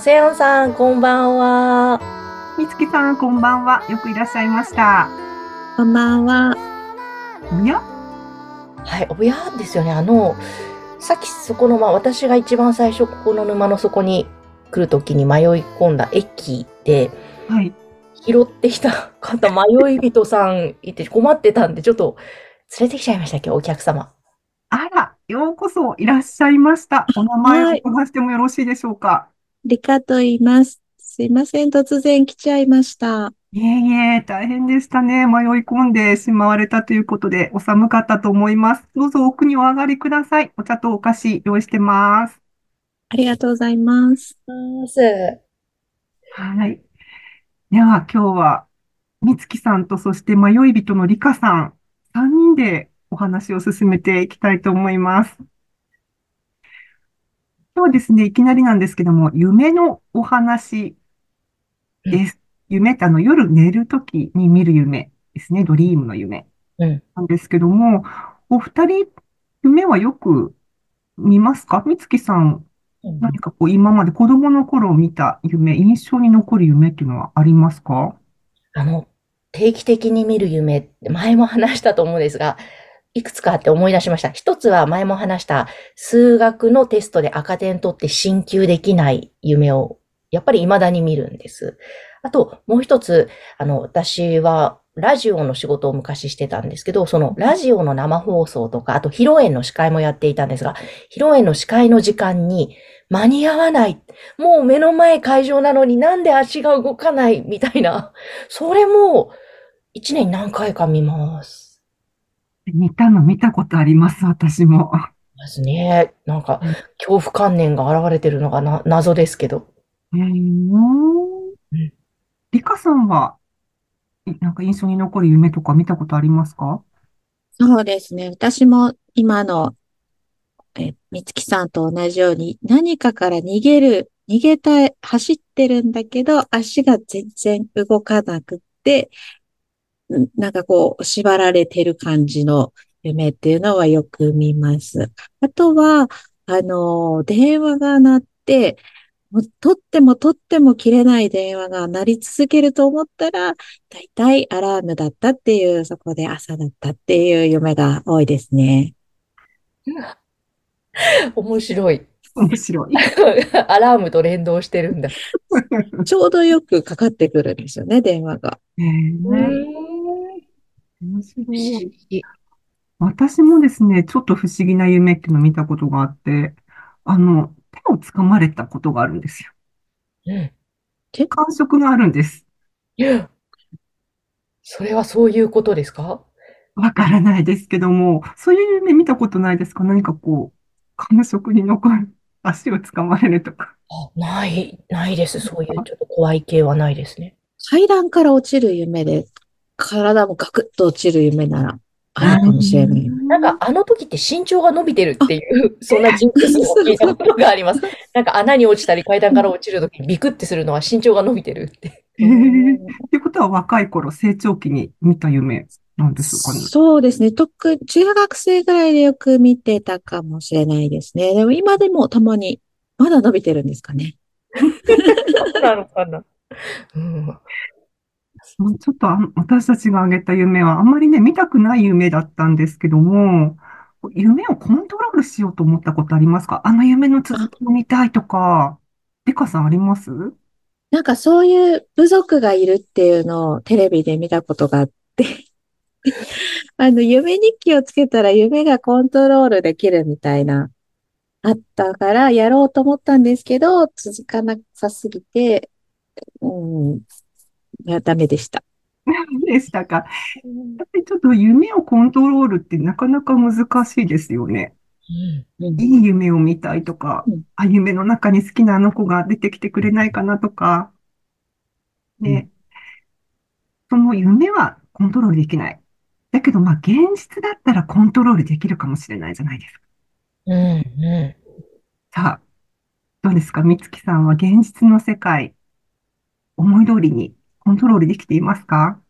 オセアンさん、こんばんは。みつきさん、こんばんは。よくいらっしゃいました。こんばんは。おや？はい、おやですよね。あの、さっきそこの、まあ私が一番最初、ここの沼の底に来るときに迷い込んだ駅で、はい。拾ってきた方、迷い人さんいて困ってたんで、ちょっと連れてきちゃいました、今日お客様。あら、ようこそいらっしゃいました。お名前をはいお伺いしてもよろしいでしょうか。リカと言います。すいません、突然来ちゃいました。いえいえ、大変でしたね。迷い込んでしまわれたということで、お寒かったと思います。どうぞ奥にお上がりください。お茶とお菓子用意してます。ありがとうございます。はい。では、今日は、みつきさんと、そして迷い人のりかさん、3人でお話を進めていきたいと思います。今日はですね、いきなりなんですけども、夢のお話です。夢ってあの、夜寝るときに見る夢ですね。ドリームの夢うん。なんですけども、お二人、夢はよく見ますか？みつきさん、何かこう、今まで子供の頃見た夢、印象に残る夢っていうのはありますか？あの、定期的に見る夢って前も話したと思うんですが、いくつかあって思い出しました。一つは前も話した数学のテストで赤点取って進級できない夢をやっぱり未だに見るんです。あともう一つ、あの、私はラジオの仕事を昔してたんですけど、そのラジオの生放送とか、あと披露宴の司会もやっていたんですが、披露宴の司会の時間に間に合わない。もう目の前会場なのになんで足が動かないみたいな。それも一年何回か見ます。似たの見たことあります、私も。ますね。なんかうん、恐怖観念が現れてるのがな謎ですけど。えー、リカさんは、いなんか印象に残る夢とか見たことありますか？そうですね。私も今の、え、みつきさんと同じように何かから逃げる、逃げたい、走ってるんだけど、足が全然動かなくって、んなんかこう、縛られてる感じの夢っていうのはよく見ます。あとは、あの、電話が鳴って、もう取っても取っても切れない電話が鳴り続けると思ったら、だいたいアラームだったっていう、そこで朝だったっていう夢が多いですね。面白い。面白い。アラームと連動してるんだ。ちょうどよくかかってくるんですよね、電話が。えー私もですね、ちょっと不思議な夢っていうのを見たことがあって、あの、手を掴まれたことがあるんですよ。うん。感触があるんです。それはそういうことですか？わからないですけども、そういう夢見たことないですか？何かこう、感触に残る、足を掴まれるとか。あない、ないです。そういうちょっと怖い系はないですね。階段から落ちる夢で、体もガクッと落ちる夢ならあるかもしれない。なんかあの時って身長が伸びてるっていう、そんなジンクスを聞いたことがあります。なんか穴に落ちたり階段から落ちる時にビクってするのは身長が伸びてるって。えー、っていうことは若い頃、成長期に見た夢なんですかね。そうですね。特に中学生ぐらいでよく見てたかもしれないですね。でも今でもたまに、まだ伸びてるんですかね。そうなのかな。うん。もうちょっとあ私たちが挙げた夢はあんまりね、見たくない夢だったんですけども、夢をコントロールしようと思ったことありますか？あの夢の続きを見たいとか、リカさんあります？なんかそういう部族がいるっていうのをテレビで見たことがあって、あの、夢日記をつけたら夢がコントロールできるみたいな、あったからやろうと思ったんですけど、続かなさすぎて、うん、いや、ダメでした。でしたか。やっぱりちょっと夢をコントロールってなかなか難しいですよね。うん。うん。いい夢を見たいとかうん、あ、夢の中に好きなあの子が出てきてくれないかなとか、ね、その夢はコントロールできない。だけど、まあ、現実だったらコントロールできるかもしれないじゃないですか。うん、うさあ、どうですか、美月さんは現実の世界、思い通りにコントロールできていますか？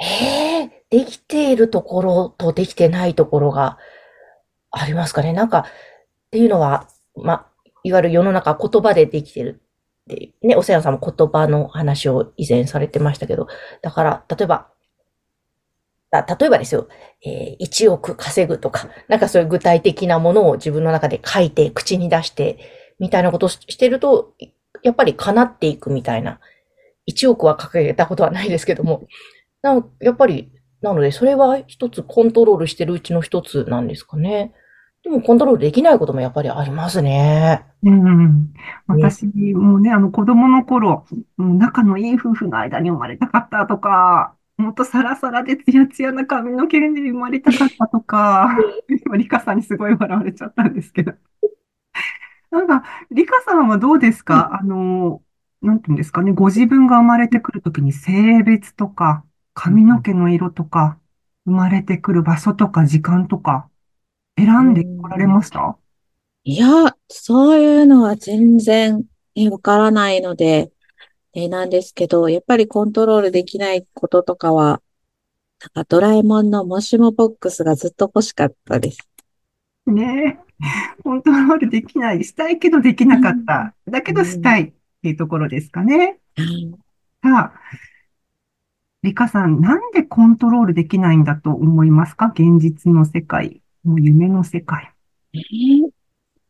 ええできているところとできてないところがありますかね。なんか、っていうのは、ま、いわゆる世の中言葉でできてるって、ね、おせやさんも言葉の話を以前されてましたけど、だから、例えば、だ例えばですよ、えー1億稼ぐとか、なんかそういう具体的なものを自分の中で書いて、口に出して、みたいなことをしてると、やっぱり叶っていくみたいな。1億は掲げたことはないですけども、なのやっぱり、なので、それは一つコントロールしてるうちの一つなんですかね。でもコントロールできないこともやっぱりありますね。うん。私もね、あの子供の頃、うん仲のいい夫婦の間に生まれたかったとか、もっとサラサラでツヤツヤな髪の毛で生まれたかったとか、今、リカさんにすごい笑われちゃったんですけど。なんか、リカさんはどうですか？あの、なんていうんですかね、ご自分が生まれてくるときに性別とか、髪の毛の色とか、生まれてくる場所とか時間とか、選んでこられました？いや、そういうのは全然ねわからないので、ね、なんですけど、やっぱりコントロールできないこととかは、なんかドラえもんのもしもボックスがずっと欲しかったです。ねえ、コントロールできない。したいけどできなかった。だけどしたいっていうところですかね。はい。さあ、リカさん、なんでコントロールできないんだと思いますか？現実の世界、もう夢の世界。えー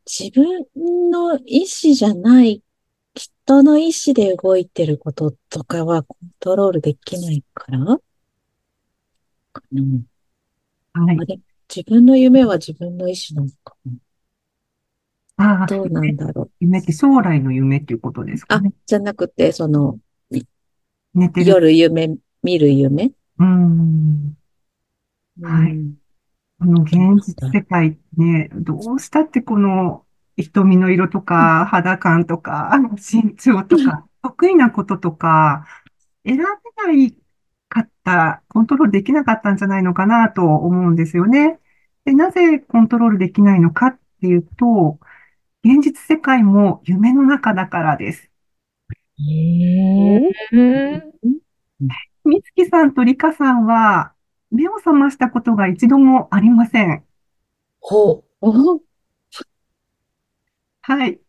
自分の意思じゃない、人の意思で動いてることとかはコントロールできないから？かなはい自分の夢は自分の意思なのかああ、などうなんだろう。夢って将来の夢っていうことですかあね。、じゃなくて、その、寝てる。夜夢、見る夢？うーん。はいうんこの現実世界ね、どうしたってこの瞳の色とか肌感とか身長とか得意なこととか選べないかった、コントロールできなかったんじゃないのかなと思うんですよね。で、なぜコントロールできないのかっていうと、現実世界も夢の中だからです。うーん。みつきさんとりかさんは目を覚ましたことが一度もありません。ほおはい。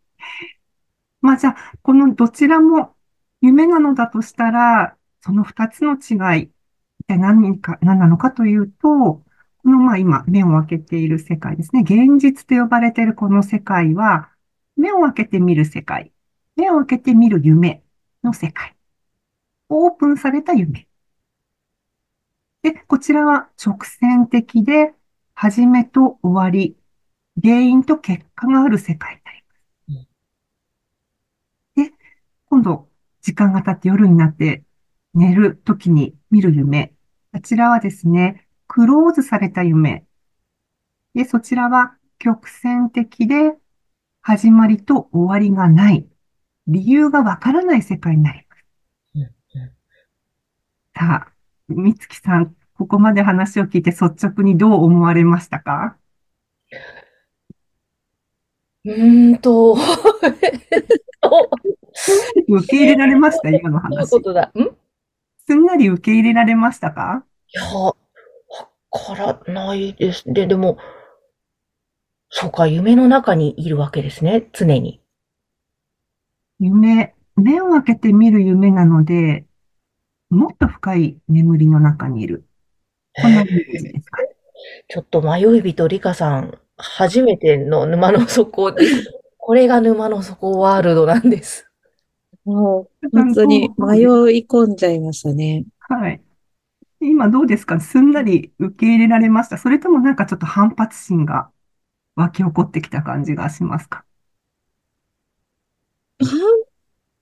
まあじゃあ、このどちらも夢なのだとしたら、その二つの違い、一体何か、何なのかというと、このまあ今目を開けている世界ですね。現実と呼ばれているこの世界は、目を開けて見る世界、目を開けて見る夢の世界。オープンされた夢。で、こちらは直線的で、始めと終わり、原因と結果がある世界になります。で、今度、時間が経って夜になって寝る時に見る夢。こちらはですね、クローズされた夢。で、そちらは曲線的で、始まりと終わりがない。理由がわからない世界になります。さあ、みつきさん、ここまで話を聞いて率直にどう思われましたか？う。んと、お 受け入れられました？今のどういう話こ。とだ？ん？いすんなり受け入れられましたか？や、わからないです。で、でも、そうか、夢の中にいるわけですね、常に。夢、目を開けて見る夢なので、もっと深い眠りの中にいる。こんなイメージですか？ちょっと迷い人リカさん、初めての沼の底。これが沼の底ワールドなんです。もう、本当に迷い込んじゃいましたね。はい。今どうですか？すんなり受け入れられました？それともなんかちょっと反発心が湧き起こってきた感じがしますか？反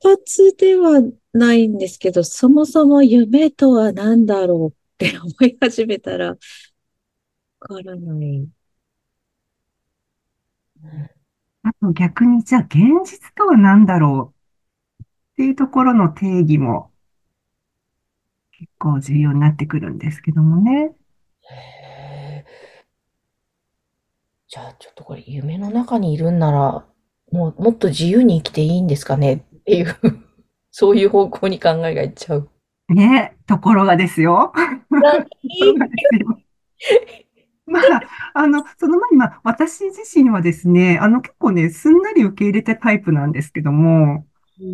発ではないんですけど、そもそも夢とは何だろうって思い始めたら、わからない。あと逆に、じゃあ現実とは何だろう？っていうところの定義も結構重要になってくるんですけどもね。へーじゃあ、ちょっとこれ、夢の中にいるんなら、もう、もっと自由に生きていいんですかね？っていう、そういう方向に考えがいっちゃう。ね、ところがですよ。ところがですよ。まあ、あの、その前に、まあ、私自身はですね、あの、結構ね、すんなり受け入れたタイプなんですけども、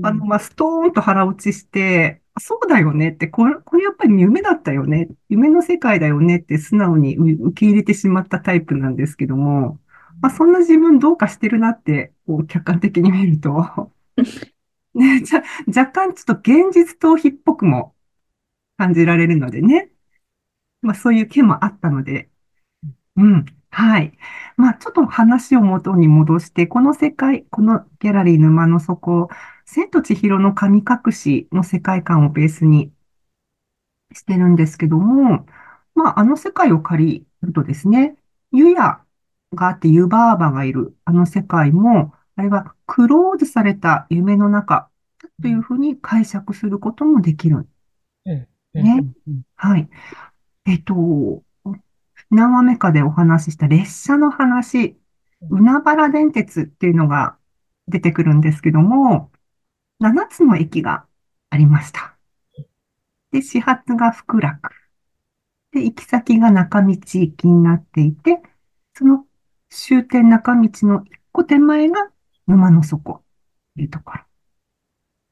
あの、まあ、ストーンと腹落ちして、そうだよねって、これ、これやっぱり夢だったよね。夢の世界だよねって素直に受け入れてしまったタイプなんですけども、まあ、そんな自分どうかしてるなって、こう、客観的に見ると、ね、じゃ、若干ちょっと現実逃避っぽくも感じられるのでね。まあ、そういう件もあったので、うん。はい。まあ、ちょっと話を元に戻して、この世界、このギャラリー沼の底、千と千尋の神隠しの世界観をベースにしてるんですけども、まあ、あの世界を借りるとですね、湯屋があって湯婆婆がいるあの世界も、あれはクローズされた夢の中というふうに解釈することもできる。うんね。はい。えっと、何話目かでお話しした列車の話、海原電鉄っていうのが出てくるんですけども、7つの駅がありました。で、始発が福楽。で、行き先が中道行きになっていて、その終点中道の一個手前が沼の底というところ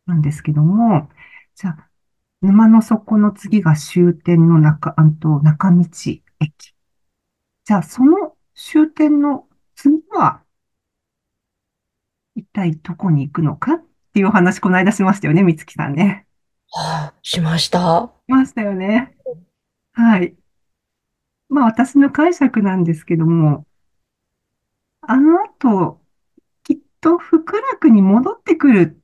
なんですけども、じゃあ、沼の底の次が終点の中、あと中道駅。じゃあ、その終点の次は、一体どこに行くのかっていうお話、この間しましたよね、みつきさんね。はあ、しました。しましたよね。はい。まあ、私の解釈なんですけども、あの後、きっと福楽に戻ってくる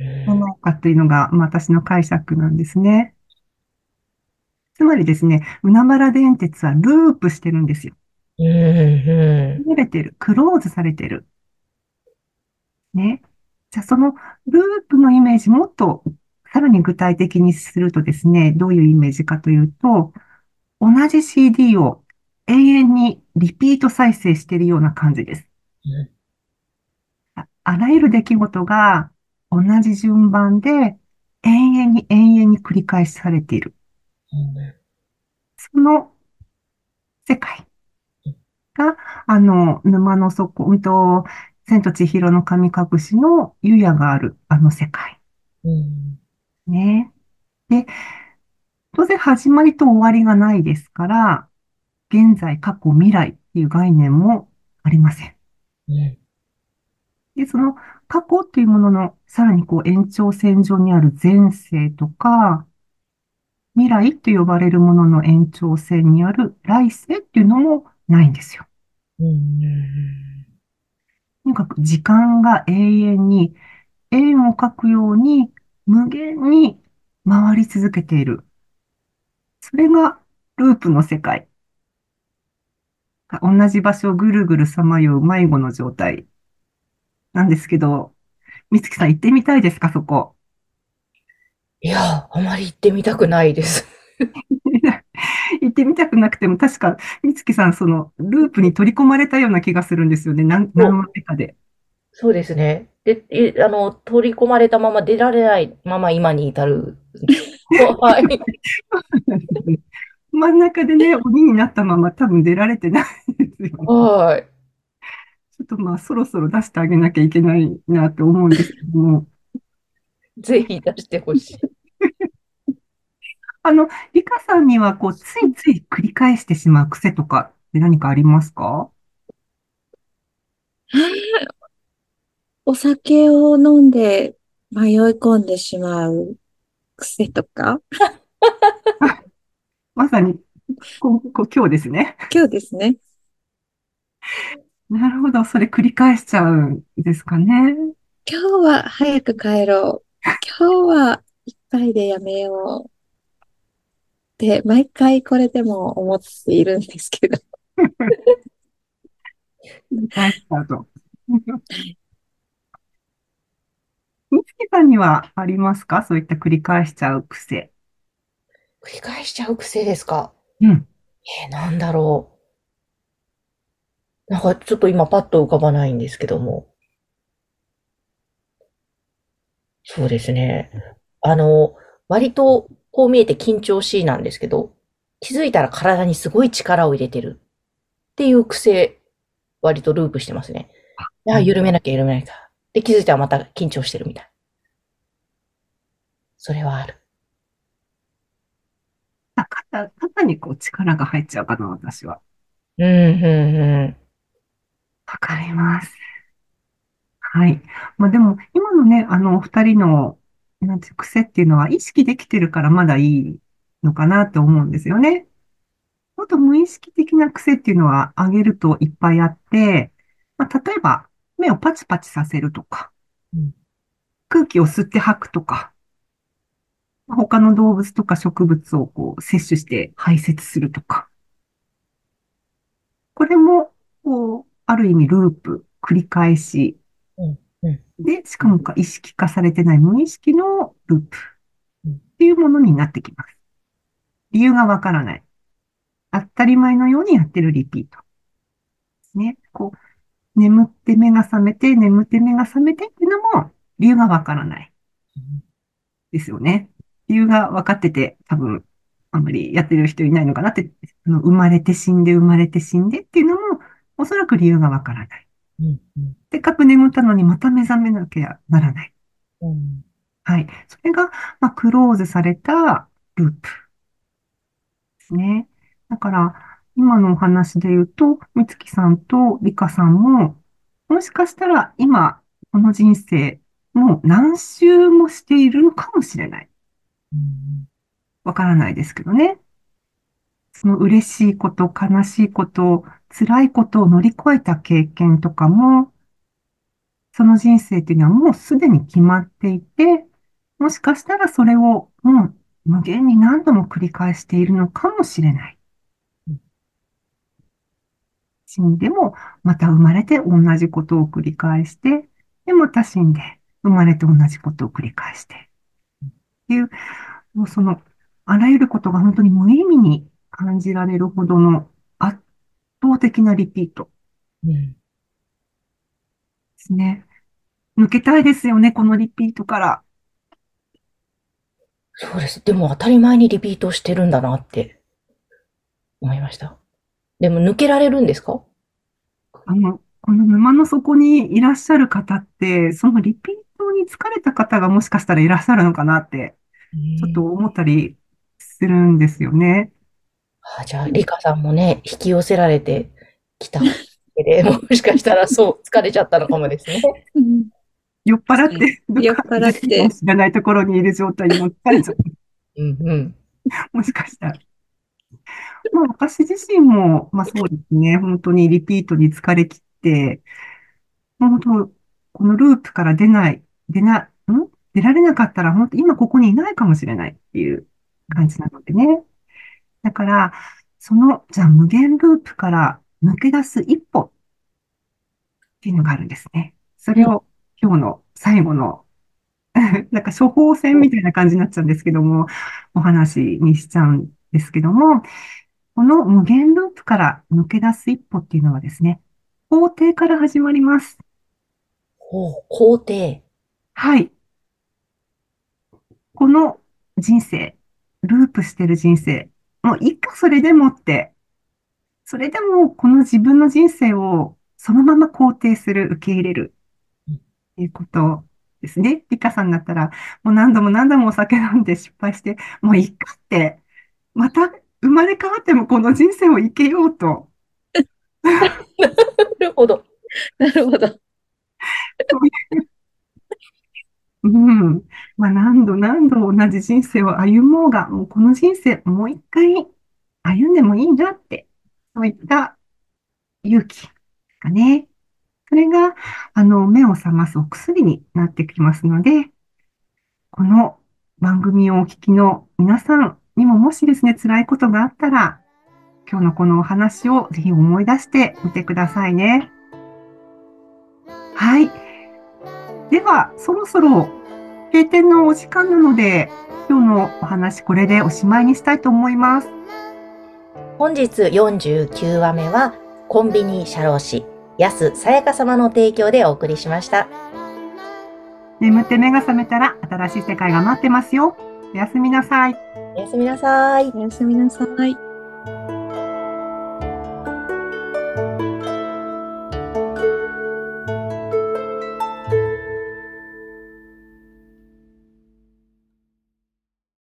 うんじゃないかというのが、まあ、私の解釈なんですね。つまりですね、海原電鉄はループしてるんですよ。うん、う切れてる、クローズされてる。ね。じゃあ、そのループのイメージもっとさらに具体的にするとですね、どういうイメージかというと、同じ CD を永遠にリピート再生しているような感じです。ん。ああらゆる出来事が同じ順番で永遠に永遠に繰り返しされている。うんその世界が、あの、沼の底、うんと、千と千尋の神隠しの湯屋があるあの世界。うんね。で、当然始まりと終わりがないですから、現在、過去、未来っていう概念もありません。うんで、その過去っていうもののさらにこう延長線上にある前世とか、未来と呼ばれるものの延長線にある来世っていうのもないんですよ。うん時間が永遠に、円を描くように無限に回り続けている。それがループの世界。同じ場所をぐるぐるさまよう迷子の状態なんですけど、みつきさん行ってみたいですか、そこ？いや、あまり行ってみたくないです。行ってみたくなくても、確か、みつきさん、その、ループに取り込まれたような気がするんですよね。何、何かで。そうですね。で、えあの、取り込まれたまま出られないまま今に至る。はい。真ん中でね、鬼になったまま多分出られてないですよね。はい。ちょっとまあ、そろそろ出してあげなきゃいけないなって思うんですけども、ぜひ出してほしい。あの、リカさんには、こう、ついつい繰り返してしまう癖とかって何かありますか？お酒を飲んで迷い込んでしまう癖とか、まさに、ここ今日ですね。今日ですね。なるほど、それ繰り返しちゃうんですかね。今日は早く帰ろう。今日は一杯でやめよう。って、毎回これでも思っているんですけど。繰り返しちゃうと。みつきさんにはありますか？そういった繰り返しちゃう癖。繰り返しちゃう癖ですか？うん。えー、なんだろう。なんかちょっと今パッと浮かばないんですけども。そうですね。あの、割とこう見えて緊張しいなんですけど、気づいたら体にすごい力を入れてるっていう癖、割とループしてますね。いや、緩めなきゃ緩めなきゃ。で、気づいたらまた緊張してるみたい。それはある。あ肩、肩にこう力が入っちゃうかな、私は。うん、うん、うん。わかります。はい。まあでも、今のね、あの、お二人の、なんていう癖っていうのは意識できてるからまだいいのかなと思うんですよね。もっと無意識的な癖っていうのは上げるといっぱいあって、まあ、例えば、目をパチパチさせるとかうん、空気を吸って吐くとか、他の動物とか植物をこう摂取して排泄するとか。これも、こう、ある意味ループ、繰り返しで、しかもか意識化されてない無意識のループっていうものになってきます。理由がわからない。当たり前のようにやってるリピート。ね。こう、眠って目が覚めて、眠って目が覚めてっていうのも理由がわからない。ですよね。理由が分かってて、多分、あんまりやってる人いないのかなって、あの生まれて死んで生まれて死んでっていうのも、おそらく理由がわからない。うん、うんせっかく眠ったのにまた目覚めなきゃならない。うん。はい。それが、まあ、クローズされたループですね。だから、今のお話で言うと、みつきさんとりかさんも、もしかしたら今、この人生、もう何周もしているのかもしれない。うんわからないですけどね。その嬉しいこと、悲しいこと、辛いことを乗り越えた経験とかも、その人生っていうのはもうすでに決まっていて、もしかしたらそれをもう無限に何度も繰り返しているのかもしれない。死んでもまた生まれて同じことを繰り返して、で、また死んで生まれて同じことを繰り返して。っていう、もうその、あらゆることが本当に無意味に感じられるほどの圧倒的なリピートうん。ですね。抜けたいですよね、このリピートから。そうです。でも当たり前にリピートしてるんだなって思いました。でも抜けられるんですか？あの、この沼の底にいらっしゃる方って、そのリピートに疲れた方がもしかしたらいらっしゃるのかなって、ちょっと思ったりするんですよね。あ、じゃあ、リカさんもね、引き寄せられてきた。で、もしかしたらそう、疲れちゃったのかもですね。うん酔っ払って、酔っか払ってかもしれないところにいる状態にも疲れちゃう。うんうん。もしかしたら。まあ私自身も、まあそうですね、本当にリピートに疲れ切って、本当、このループから出ない、出な、ん？出られなかったら、本当今ここにいないかもしれないっていう感じなのでね。だから、その、じゃあ無限ループから抜け出す一歩っていうのがあるんですね。それを今日の最後の、なんか処方箋みたいな感じになっちゃうんですけども、お話にしちゃうんですけども、この無限ループから抜け出す一歩っていうのはですね、肯定から始まります。ほう、肯定。はい。この人生、ループしてる人生、もういいか、それでもって、それでもこの自分の人生をそのまま肯定する、受け入れる、っていうことですね。リカさんだったら、もう何度も何度もお酒飲んで失敗して、もういいかって、また生まれ変わってもこの人生を生けようと、なるほど。なるほど。うん。まあ何度何度同じ人生を歩もうが、もうこの人生もう一回歩んでもいいなって、そういった勇気がね。それが、あの、目を覚ますお薬になってきますので、この番組をお聞きの皆さんにももしですね、辛いことがあったら、今日のこのお話をぜひ思い出してみてくださいね。はい。では、そろそろ閉店のお時間なので、今日のお話これでおしまいにしたいと思います。本日49話目は、コンビニ社労士、安さやか様の提供でお送りしました。眠って目が覚めたら新しい世界が待ってますよ。おやすみなさい。おやすみなさい。おやすみなさい。